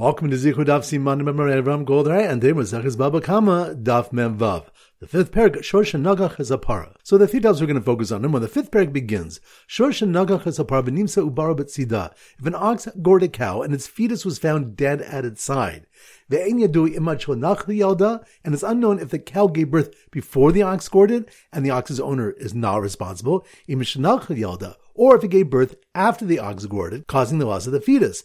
Welcome to Zichru Daf Siman Memorei Avram Goldray and Dei Maseches Baba Kama Daf Mem Vav. The fifth parak, Shorsh Nagach is a para. So the three we're going to focus on. And When the fifth parak begins, Shorsh Nagach is a para, Benimsa Ubara Betsida. If an ox gored a cow and its fetus was found dead at its side, Ve'en Yadui Imachol Nachli Yalda, and it's unknown if the cow gave birth before the ox gored it, and the ox's owner is not responsible or if it gave birth after the ox gored it, causing the loss of the fetus.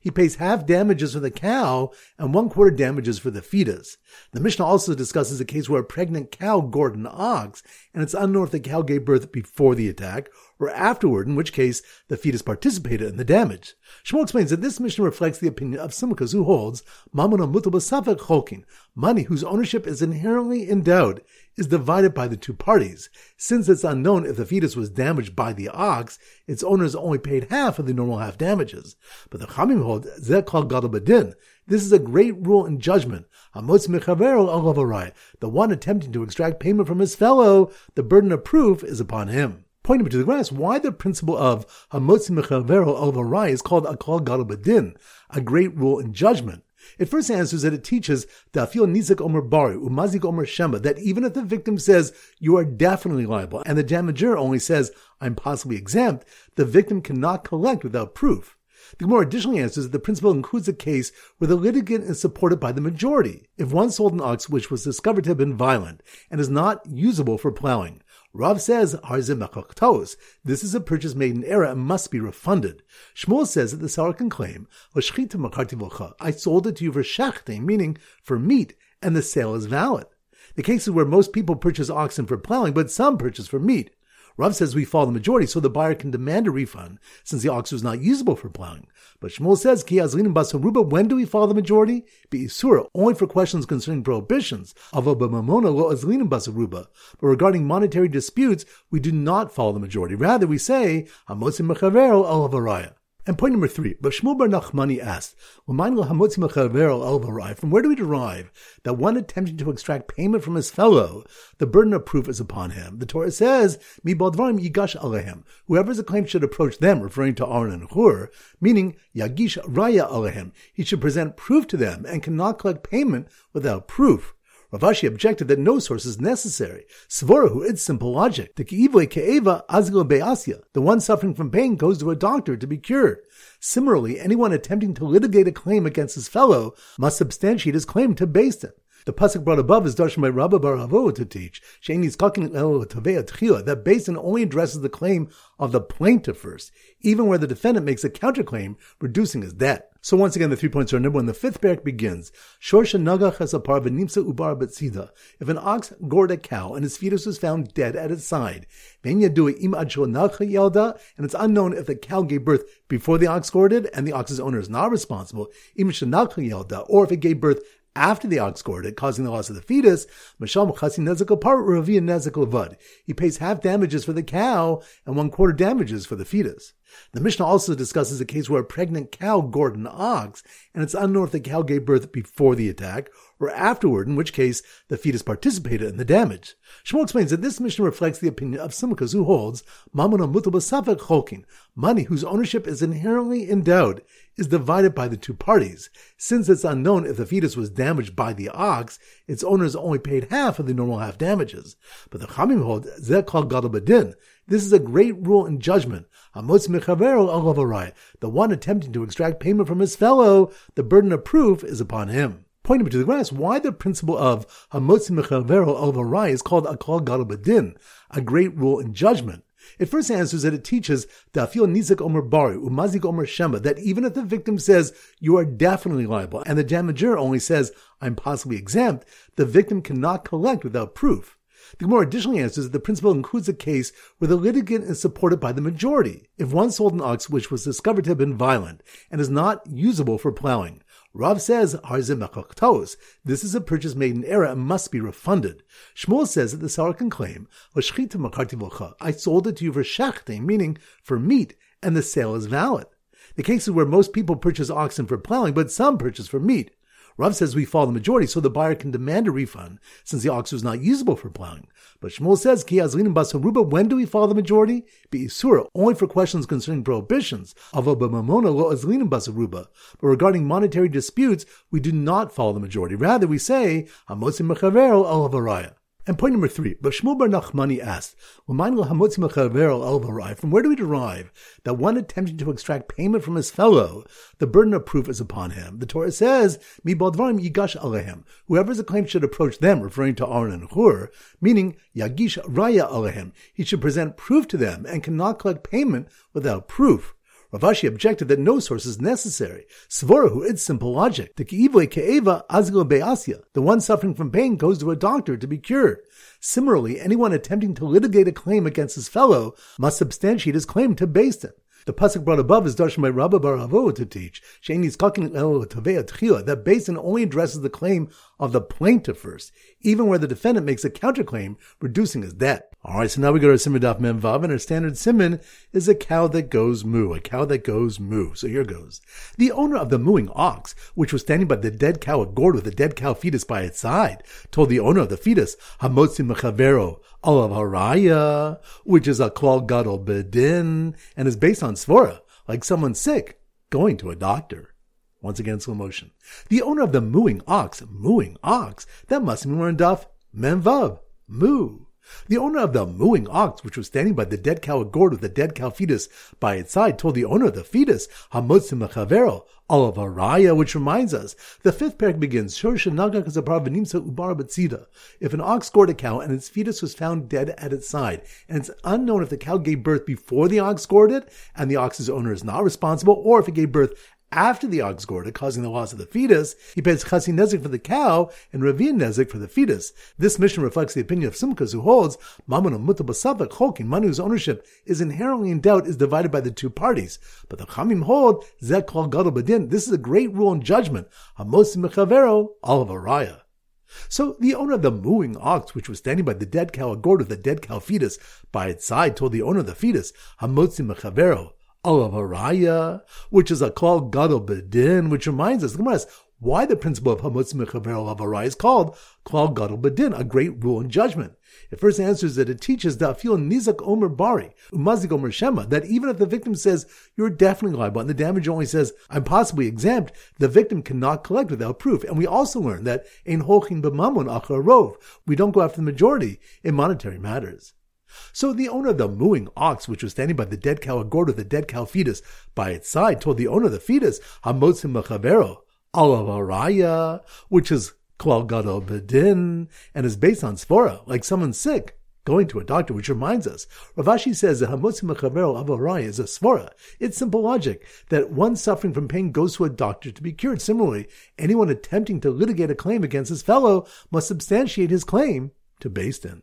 He pays half damages for the cow and one quarter damages for the fetus. The Mishnah also discusses a case where a pregnant cow gored an ox, and it's unknown if the cow gave birth before the attack or afterward, in which case the fetus participated in the damage. Shmuel explains that this Mishnah reflects the opinion of Sumchos, who holds Mamona Mutabasafek Chokin, money whose ownership is inherently endowed is divided by the two parties. Since it's unknown if the fetus was damaged by the ox, its owners only paid half of the normal half damages. But the Chamim hold Zekal Gadol Badin. This is a great rule in judgment. The one attempting to extract payment from his fellow, the burden of proof is upon him. Pointing to the grass, why the principle of Hamotzi Mechavero Al is called Akal Gadol Badin, a great rule in judgment. It first answers that it teaches Dafil Nizak Omer Bari, Umazik Omer Shema, that even if the victim says you are definitely liable, and the damager only says I'm possibly exempt, the victim cannot collect without proof. The Gemara additionally answers that the principle includes a case where the litigant is supported by the majority. If one sold an ox which was discovered to have been violent and is not usable for plowing, Rav says, This is a purchase made in error and must be refunded. Shmuel says that the seller can claim, I sold it to you for shechting, meaning for meat, and the sale is valid. The cases where most people purchase oxen for plowing, but some purchase for meat. Rav says we follow the majority, so the buyer can demand a refund since the ox was not usable for plowing. But Shmuel says, Ki basaruba, when do we follow the majority? Be isura, only for questions concerning prohibitions. Of abamamona lo azlin basaruba. But regarding monetary disputes, we do not follow the majority. Rather, we say, Hamosim mechavero al and point number three, Rav Shmuel Bar Nachmani asked, from where do we derive that one attempting to extract payment from his fellow, the burden of proof is upon him? The Torah says, yigash alehem. Whoever is acclaimed should approach them, referring to Aaron and Hur, meaning yagish raya alehem. He should present proof to them and cannot collect payment without proof. Rav Ashi objected that no source is necessary. Svorahu, it's simple logic. The ki'ivoi ke'eva azgil be'asya. The one suffering from pain goes to a doctor to be cured. Similarly, anyone attempting to litigate a claim against his fellow must substantiate his claim to Din. The pasuk brought above is darshan by Rabba Bar to teach that Din only addresses the claim of the plaintiff first, even where the defendant makes a counterclaim, reducing his debt. So once again, the three points are number one. The fifth parak begins, Shorsha nagach asapar v'nimsa ubar betzida. If an ox gored a cow and its fetus was found dead at its side, and it's unknown if the cow gave birth before the ox gored it, and the ox's owner is not responsible, or if it gave birth after the ox gored it, causing the loss of the fetus, he pays half damages for the cow and one quarter damages for the fetus. The Mishnah also discusses a case where a pregnant cow gored an ox, and it's unknown if the cow gave birth before the attack or afterward, in which case the fetus participated in the damage. Shmuel explains that this Mishnah reflects the opinion of Sumchos, who holds money whose ownership is inherently endowed is divided by the two parties. Since it's unknown if the fetus was damaged by the ox, its owners only paid half of the normal half damages. But the Chamim hold Zekal Gadol Badin. This is a great rule in judgment. The one attempting to extract payment from his fellow, the burden of proof is upon him. Pointing to the grass, why the principle of Hamotzi Mechavero al is called Akal Gadol Badin, a great rule in judgment. It first answers that it teaches Dafil Nizik Omer Bari, Umazik Omer Shema, that even if the victim says you are definitely liable, and the damager only says I'm possibly exempt, the victim cannot collect without proof. The Gemara additionally answers that the principle includes a case where the litigant is supported by the majority. If one sold an ox which was discovered to have been violent and is not usable for plowing, Rav says, This is a purchase made in error and must be refunded. Shmuel says that the seller can claim, I sold it to you for shechting, meaning for meat, and the sale is valid. The cases where most people purchase oxen for plowing, but some purchase for meat. Rav says we follow the majority so the buyer can demand a refund since the ox was not usable for plowing. But Shmuel says, Ki basaruba, when do we follow the majority? Be isura, only for questions concerning prohibitions. Of lo basaruba. But regarding monetary disputes, we do not follow the majority. Rather, we say, Hamosim mechavero al and point number three, Bashmul Bar Nachmani asked, from where do we derive that one attempting to extract payment from his fellow, the burden of proof is upon him? The Torah says, yigash alehem. Whoever is acclaimed should approach them, referring to Aaron and Hur, meaning yagish raya alehem. He should present proof to them and cannot collect payment without proof. Rav Ashi objected that no source is necessary. Svorahu, it's simple logic. The kiivoi ke'eva azgo be'asya. The one suffering from pain goes to a doctor to be cured. Similarly, anyone attempting to litigate a claim against his fellow must substantiate his claim to Beis Din. The pasuk brought above is darshan by Rabba Bar Avo to teach that Beis Din only addresses the claim of the plaintiff first, even where the defendant makes a counterclaim, reducing his debt. All right, so now we go to Simon Daf Mem Vav, and our standard simon is a cow that goes moo, a cow that goes moo. So here goes. The owner of the mooing ox, which was standing by the dead cow, a gourd with a dead cow fetus by its side, told the owner of the fetus, Hamotzi Mechavero, Olav Haraya, which is a klal gadol bedin, and is based on svora, like someone sick going to a doctor. Once again, slow motion. The owner of the mooing ox, mooing ox, that must mean we're in Daf Memvav, moo. The owner of the mooing ox, which was standing by the dead cow gourd with the dead cow fetus by its side, told the owner of the fetus, Hamotzim Chavero, Olav Araya, which reminds us, the fifth parak begins, If an ox gored a cow and its fetus was found dead at its side, and it's unknown if the cow gave birth before the ox gored it, and the ox's owner is not responsible, or if it gave birth after the ox gored causing the loss of the fetus, he pays chasi nezik for the cow and ravin nezik for the fetus. This Mishnah reflects the opinion of Sumchos, who holds mamun mutabasavak chokin, money whose ownership is inherently in doubt, is divided by the two parties. But the Chamim hold zek kol gadol badin. This is a great rule in judgment. Hamosim mechavero al varaya. So the owner of the mooing ox, which was standing by the dead cow, a gourd of the dead cow fetus by its side, told the owner of the fetus, Hamotzi mechavero, Alavaraya, which is a called Gadol Bedin, which reminds us, Gemara why the principle of Hamutz Mechaver Alavaraya is called Klal Gadol Bedin, a great rule in judgment. It first answers that it teaches that feel Nizak Omer Bari, Umazik Omer Shema, that even if the victim says, you're definitely liable, and the damage only says, I'm possibly exempt, the victim cannot collect without proof. And we also learn that Ein Hochin B'mamun Achar Rov, we don't go after the majority in monetary matters. So the owner of the mooing ox, which was standing by the dead cow, a gourd of the dead cow fetus by its side, told the owner of the fetus, Hamotzim Machavero, Alavaraya, which is Klal Gadol Bedin, and is based on Svora, like someone sick going to a doctor, which reminds us, Rav Ashi says that Hamotzim Machavero Avaraya is a Svora. It's simple logic that one suffering from pain goes to a doctor to be cured. Similarly, anyone attempting to litigate a claim against his fellow must substantiate his claim to Din.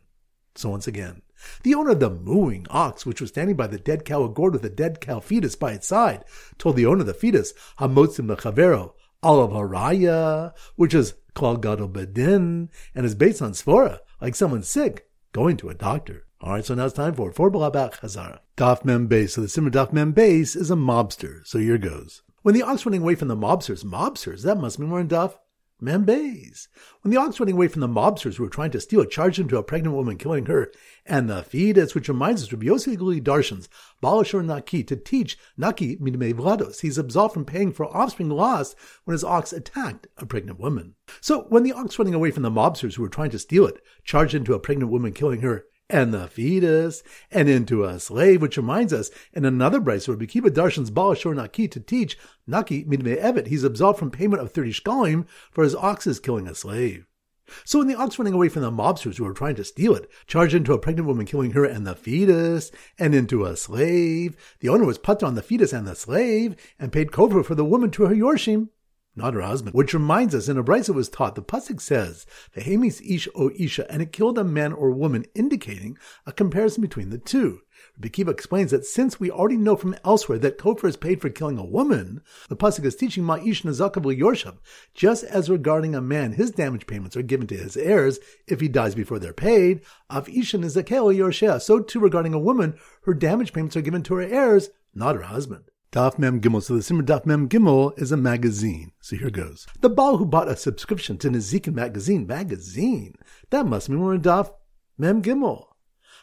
So once again, the owner of the mooing ox, which was standing by the dead cow, gourd with a dead cow fetus by its side, told the owner of the fetus, Hamotzim Chavero, Olav Haraya, which is called Gadol Bedin, and is based on Svora, like someone sick going to a doctor. All right, so now it's time for for Balabach Hazara. Daf Mem Beis. So the Simmer Daf Mem Beis is a mobster. So here goes. When the ox running away from the mobsters, mobsters, that must mean we're in Daf Membes. When the ox running away from the mobsters who were trying to steal it charged into a pregnant woman, killing her, and the fetus, which reminds us of Yossi Guli Darshans, Balashur Naki, to teach Naki Midme Vlados. He's absolved from paying for offspring lost when his ox attacked a pregnant woman. So when the ox running away from the mobsters who were trying to steal it charged into a pregnant woman, killing her, and the fetus, and into a slave, which reminds us in another brisa where Bekiba Darshan's Balashor Naki to teach Naki Midme Evet, he's absolved from payment of 30 shkalim for his oxes killing a slave. So when the ox running away from the mobsters who were trying to steal it charged into a pregnant woman killing her and the fetus, and into a slave, the owner was put on the fetus and the slave, and paid kofar for the woman to her yorshim not her husband. Which reminds us, in a brisa was taught, the pasuk says, "Vehemis ish o isha," and it killed a man or woman, indicating a comparison between the two. Rabbi explains that since we already know from elsewhere that kofar is paid for killing a woman, the pasuk is teaching ma'ish nazakav yorshab. Just as regarding a man, his damage payments are given to his heirs if he dies before they're paid. Av isha nizakel yorsheh. So too regarding a woman, her damage payments are given to her heirs, not her husband. Daf Mem Gimel. So the Simmer Daf Mem Gimel is a magazine. So here goes. The Baal who bought a subscription to Nezikin magazine, magazine, that must mean we're in Daf Mem Gimel.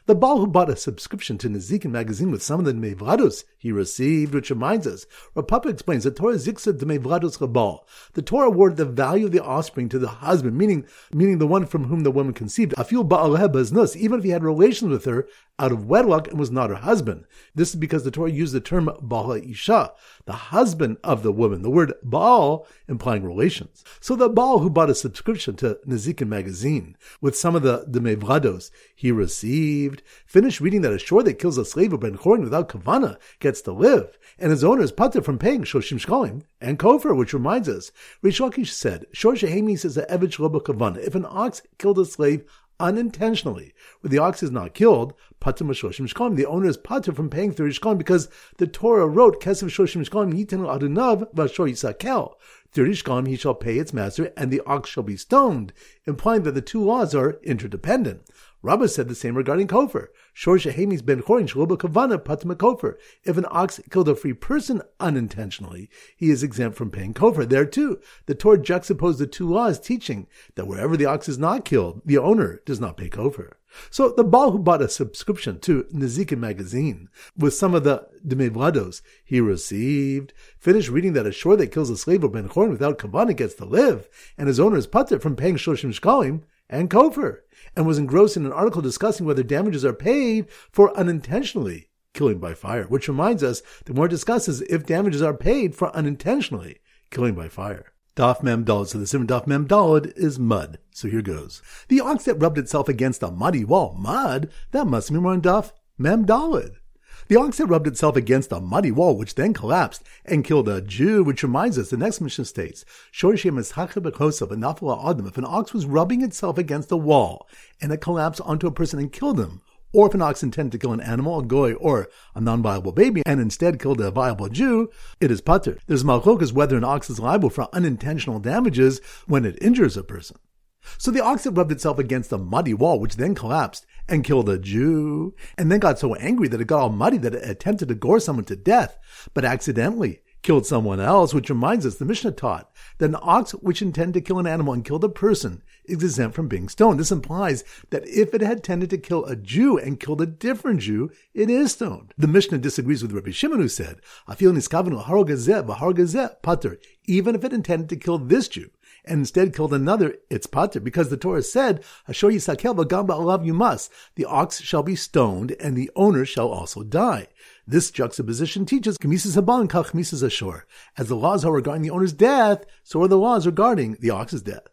The Baal who bought a subscription to Nezikin magazine with some of the Mevrados he received, which reminds us, Rav Papa explains that Torah ziksa de Mevrados Rabal. The Torah awarded the value of the offspring to the husband, meaning meaning the one from whom the woman conceived. Afil Ba'aleh Baznus, even if he had relations with her out of wedlock and was not her husband. This is because the Torah used the term Baal Isha, the husband of the woman. The word Baal implying relations. So the Baal who bought a subscription to Nezikin magazine with some of the, the Mevrados he received, finished reading that a shore that kills a slave of Ben Chorin without Kavana gets to live, and his owner is putter from paying Shoshim Shkolim and Kofar, which reminds us, Reish Lakish said, Shor Shehemi says that Shlobo Kavana. If an ox killed a slave unintentionally, where the ox is not killed, pater mashoshim. The owner is pater from paying thirty shkolim because the Torah wrote kesev shoshim shkolim yitenu adunav v'ashor yisakel. Thirty shkolim he shall pay its master, and the ox shall be stoned, implying that the two laws are interdependent. Rabbah said the same regarding Kofar. Shor Shehemis ben Chorin Shloba Kavana Patma Kofar. If an ox killed a free person unintentionally, he is exempt from paying Kofar. There too, the Torah juxtaposed the two laws, teaching that wherever the ox is not killed, the owner does not pay Kofar. So the Baal who bought a subscription to Nezikin magazine with some of the Demevlados he received, finished reading that a shore that kills a slave or ben Chorin without Kavana gets to live, and his owner is putter from paying Shoshim Shkalim and Kofar and was engrossed in an article discussing whether damages are paid for unintentionally killing by fire, which reminds us the more discusses if damages are paid for unintentionally killing by fire. Daf Mem Dalad. So the Simon Daf Mem Dalad is mud. So here goes. The ox that rubbed itself against a muddy wall. Mud? That must mean we're on Daf Mem Dalad. The ox had rubbed itself against a muddy wall, which then collapsed and killed a Jew, which reminds us, the next Mishnah states, Shorshim Adam, if an ox was rubbing itself against a wall and it collapsed onto a person and killed him, or if an ox intended to kill an animal, a goy, or a non-viable baby, and instead killed a viable Jew, it is pater. There's malchokas whether an ox is liable for unintentional damages when it injures a person. So the ox had rubbed itself against a muddy wall, which then collapsed and killed a Jew, and then got so angry that it got all muddy that it attempted to gore someone to death, but accidentally killed someone else, which reminds us the Mishnah taught that an ox which intended to kill an animal and killed a person is exempt from being stoned. This implies that if it had tended to kill a Jew and killed a different Jew, it is stoned. The Mishnah disagrees with Rabbi Shimon who said, Afil niskavenu harogazeh pater, even if it intended to kill this Jew and instead killed another, it's pater, because the Torah said, Hashor yisakel v'gamba alav you must. The ox shall be stoned, and the owner shall also die. This juxtaposition teaches Kamisas Haban Kach Misas Ashor. As the laws are regarding the owner's death, so are the laws regarding the ox's death.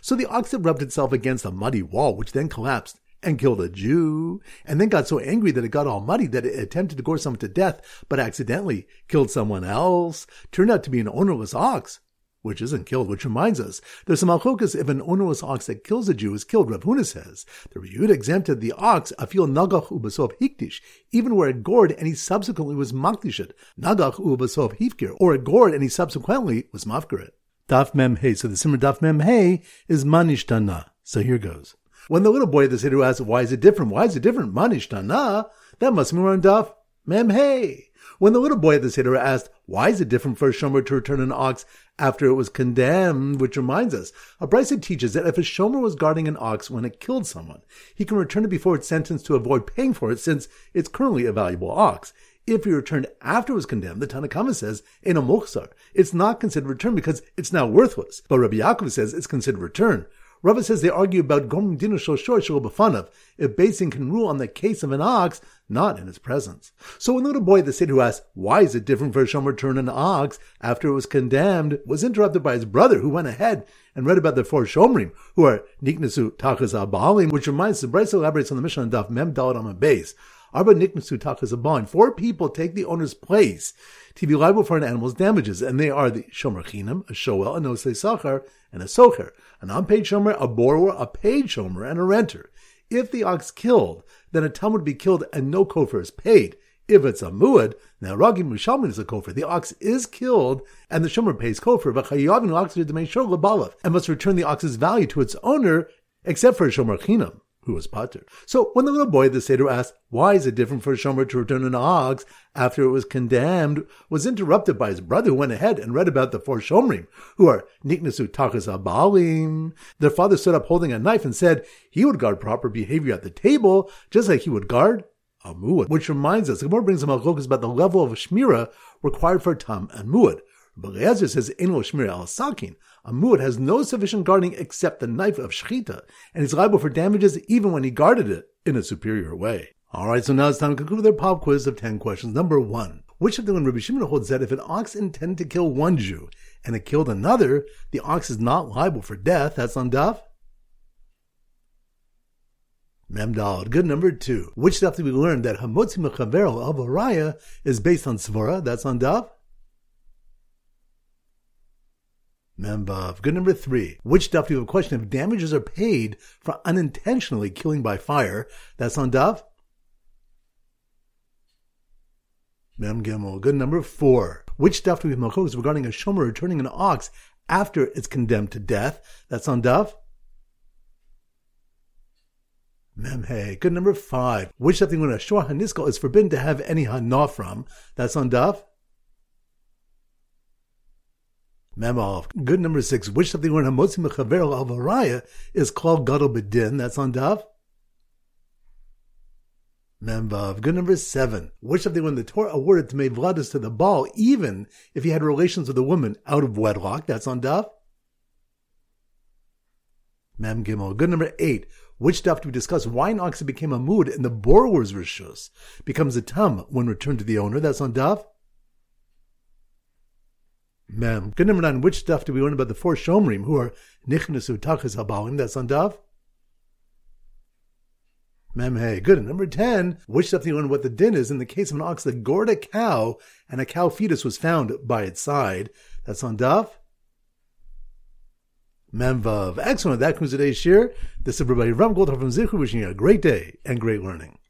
So the ox had rubbed itself against a muddy wall, which then collapsed and killed a Jew, and then got so angry that it got all muddy that it attempted to gore someone to death, but accidentally killed someone else, turned out to be an ownerless ox, which isn't killed, which reminds us, there's some alchokas if an ownerless ox that kills a Jew is killed, Rav Huna says. The Riyud exempted the ox, afil nagach ubasov hikdish, even where it gored and he subsequently was makdished, nagach ubasov hifkir, or it gored and he subsequently was mafkarit. Daf mem hey, so the simmer daf mem hey is manishtana. So here goes. When the little boy at the Seder asks, why is it different? Why is it different? Manishtana? That must mean we're on daf mem hey. When the little boy at the Seder asked, why is it different for a shomer to return an ox after it was condemned, which reminds us, a brisa teaches that if a shomer was guarding an ox when it killed someone, he can return it before it's sentenced to avoid paying for it since it's currently a valuable ox. If he returned after it was condemned, the Tanna Kamma says, in a mochsar, it's not considered return because it's now worthless. But Rabbi Yaakov says it's considered return. Rava says they argue about Gom Dino Shoshor Bafanav, if Beis Din can rule on the case of an ox, not in its presence. So the little boy the city who asked, why is it different for a shomer to turn an ox after it was condemned, was interrupted by his brother who went ahead and read about the four shomrim, who are Niknasu Tachas Abalim, which reminds the brisa elaborates on the on Daf Mem Dalit on a base. Arba Niknasu Tachas Abalim. Four people take the owner's place to be liable for an animal's damages, and they are the Shomer Chinam, a Shoel, a Nosei Sachar, and a Socher an unpaid shomer, a borrower, a paid shomer, and a renter. If the ox killed, then a tam would be killed and no kofar is paid. If it's a muad, now ragi mushalmin is a kofar. The ox is killed and the shomer pays kofar. But chayavin ox to make sure and must return the ox's value to its owner, except for a shomer chinam. Who was pater. So when the little boy, the Seder, asked, why is it different for a shomer to return an ox after it was condemned, was interrupted by his brother who went ahead and read about the four shomrim, who are niknasu takas abalim. Their father stood up holding a knife and said he would guard proper behavior at the table, just like he would guard a muad. Which reminds us, the Gemara brings a malchokas about the level of shmira required for tam and muad. But Eliezer says, Eno shmira al sakin. A muad has no sufficient guarding except the knife of shechita, and he's liable for damages even when he guarded it in a superior way. Alright, so now it's time to conclude their pop quiz of 10 questions. Number one. Which of the when Rabbi Shimon holds that if an ox intended to kill one Jew and it killed another, the ox is not liable for death? That's on Daf. Memdal. Good number two. Which stuff did we learn that Hamotzi Mechaverel of Araya is based on Svara? That's on Daf. Membav. Good number three. Which stuff do you have a question if damages are paid for unintentionally killing by fire? That's on Daf. Mem Gimel. Good number four. Which stuff do we have machlokas regarding a shomer returning an ox after it's condemned to death? That's on Daf. Mem Hey. Good number five. Which stuff do we when a shor haniskal is forbidden to have any hana from? That's on Daf. Memov. Good number six. Which something when Hamotzi Mechaver al Varaya is called Gadol Bedin. That's on Daf. Memvav. Good number seven. Which something when the Torah awarded to Mevladis to the Baal, even if he had relations with a woman out of wedlock. That's on Daf. Mem Gimel. Good number eight. Which stuff do we discuss? Why an ox became a muad and the borrower's rishus becomes a tum when returned to the owner. That's on Daf. Mem. Good number nine. Which stuff do we learn about the four shomrim who are nichnasu tachas habalim? That's on Dav. Mem hey. Good. number ten. Which stuff do you learn what the din is in the case of an ox that gored a cow and a cow fetus was found by its side? That's on Dav. Memvav. Excellent. That concludes today's share. This is everybody Ram from Zichru wishing you a great day and great learning.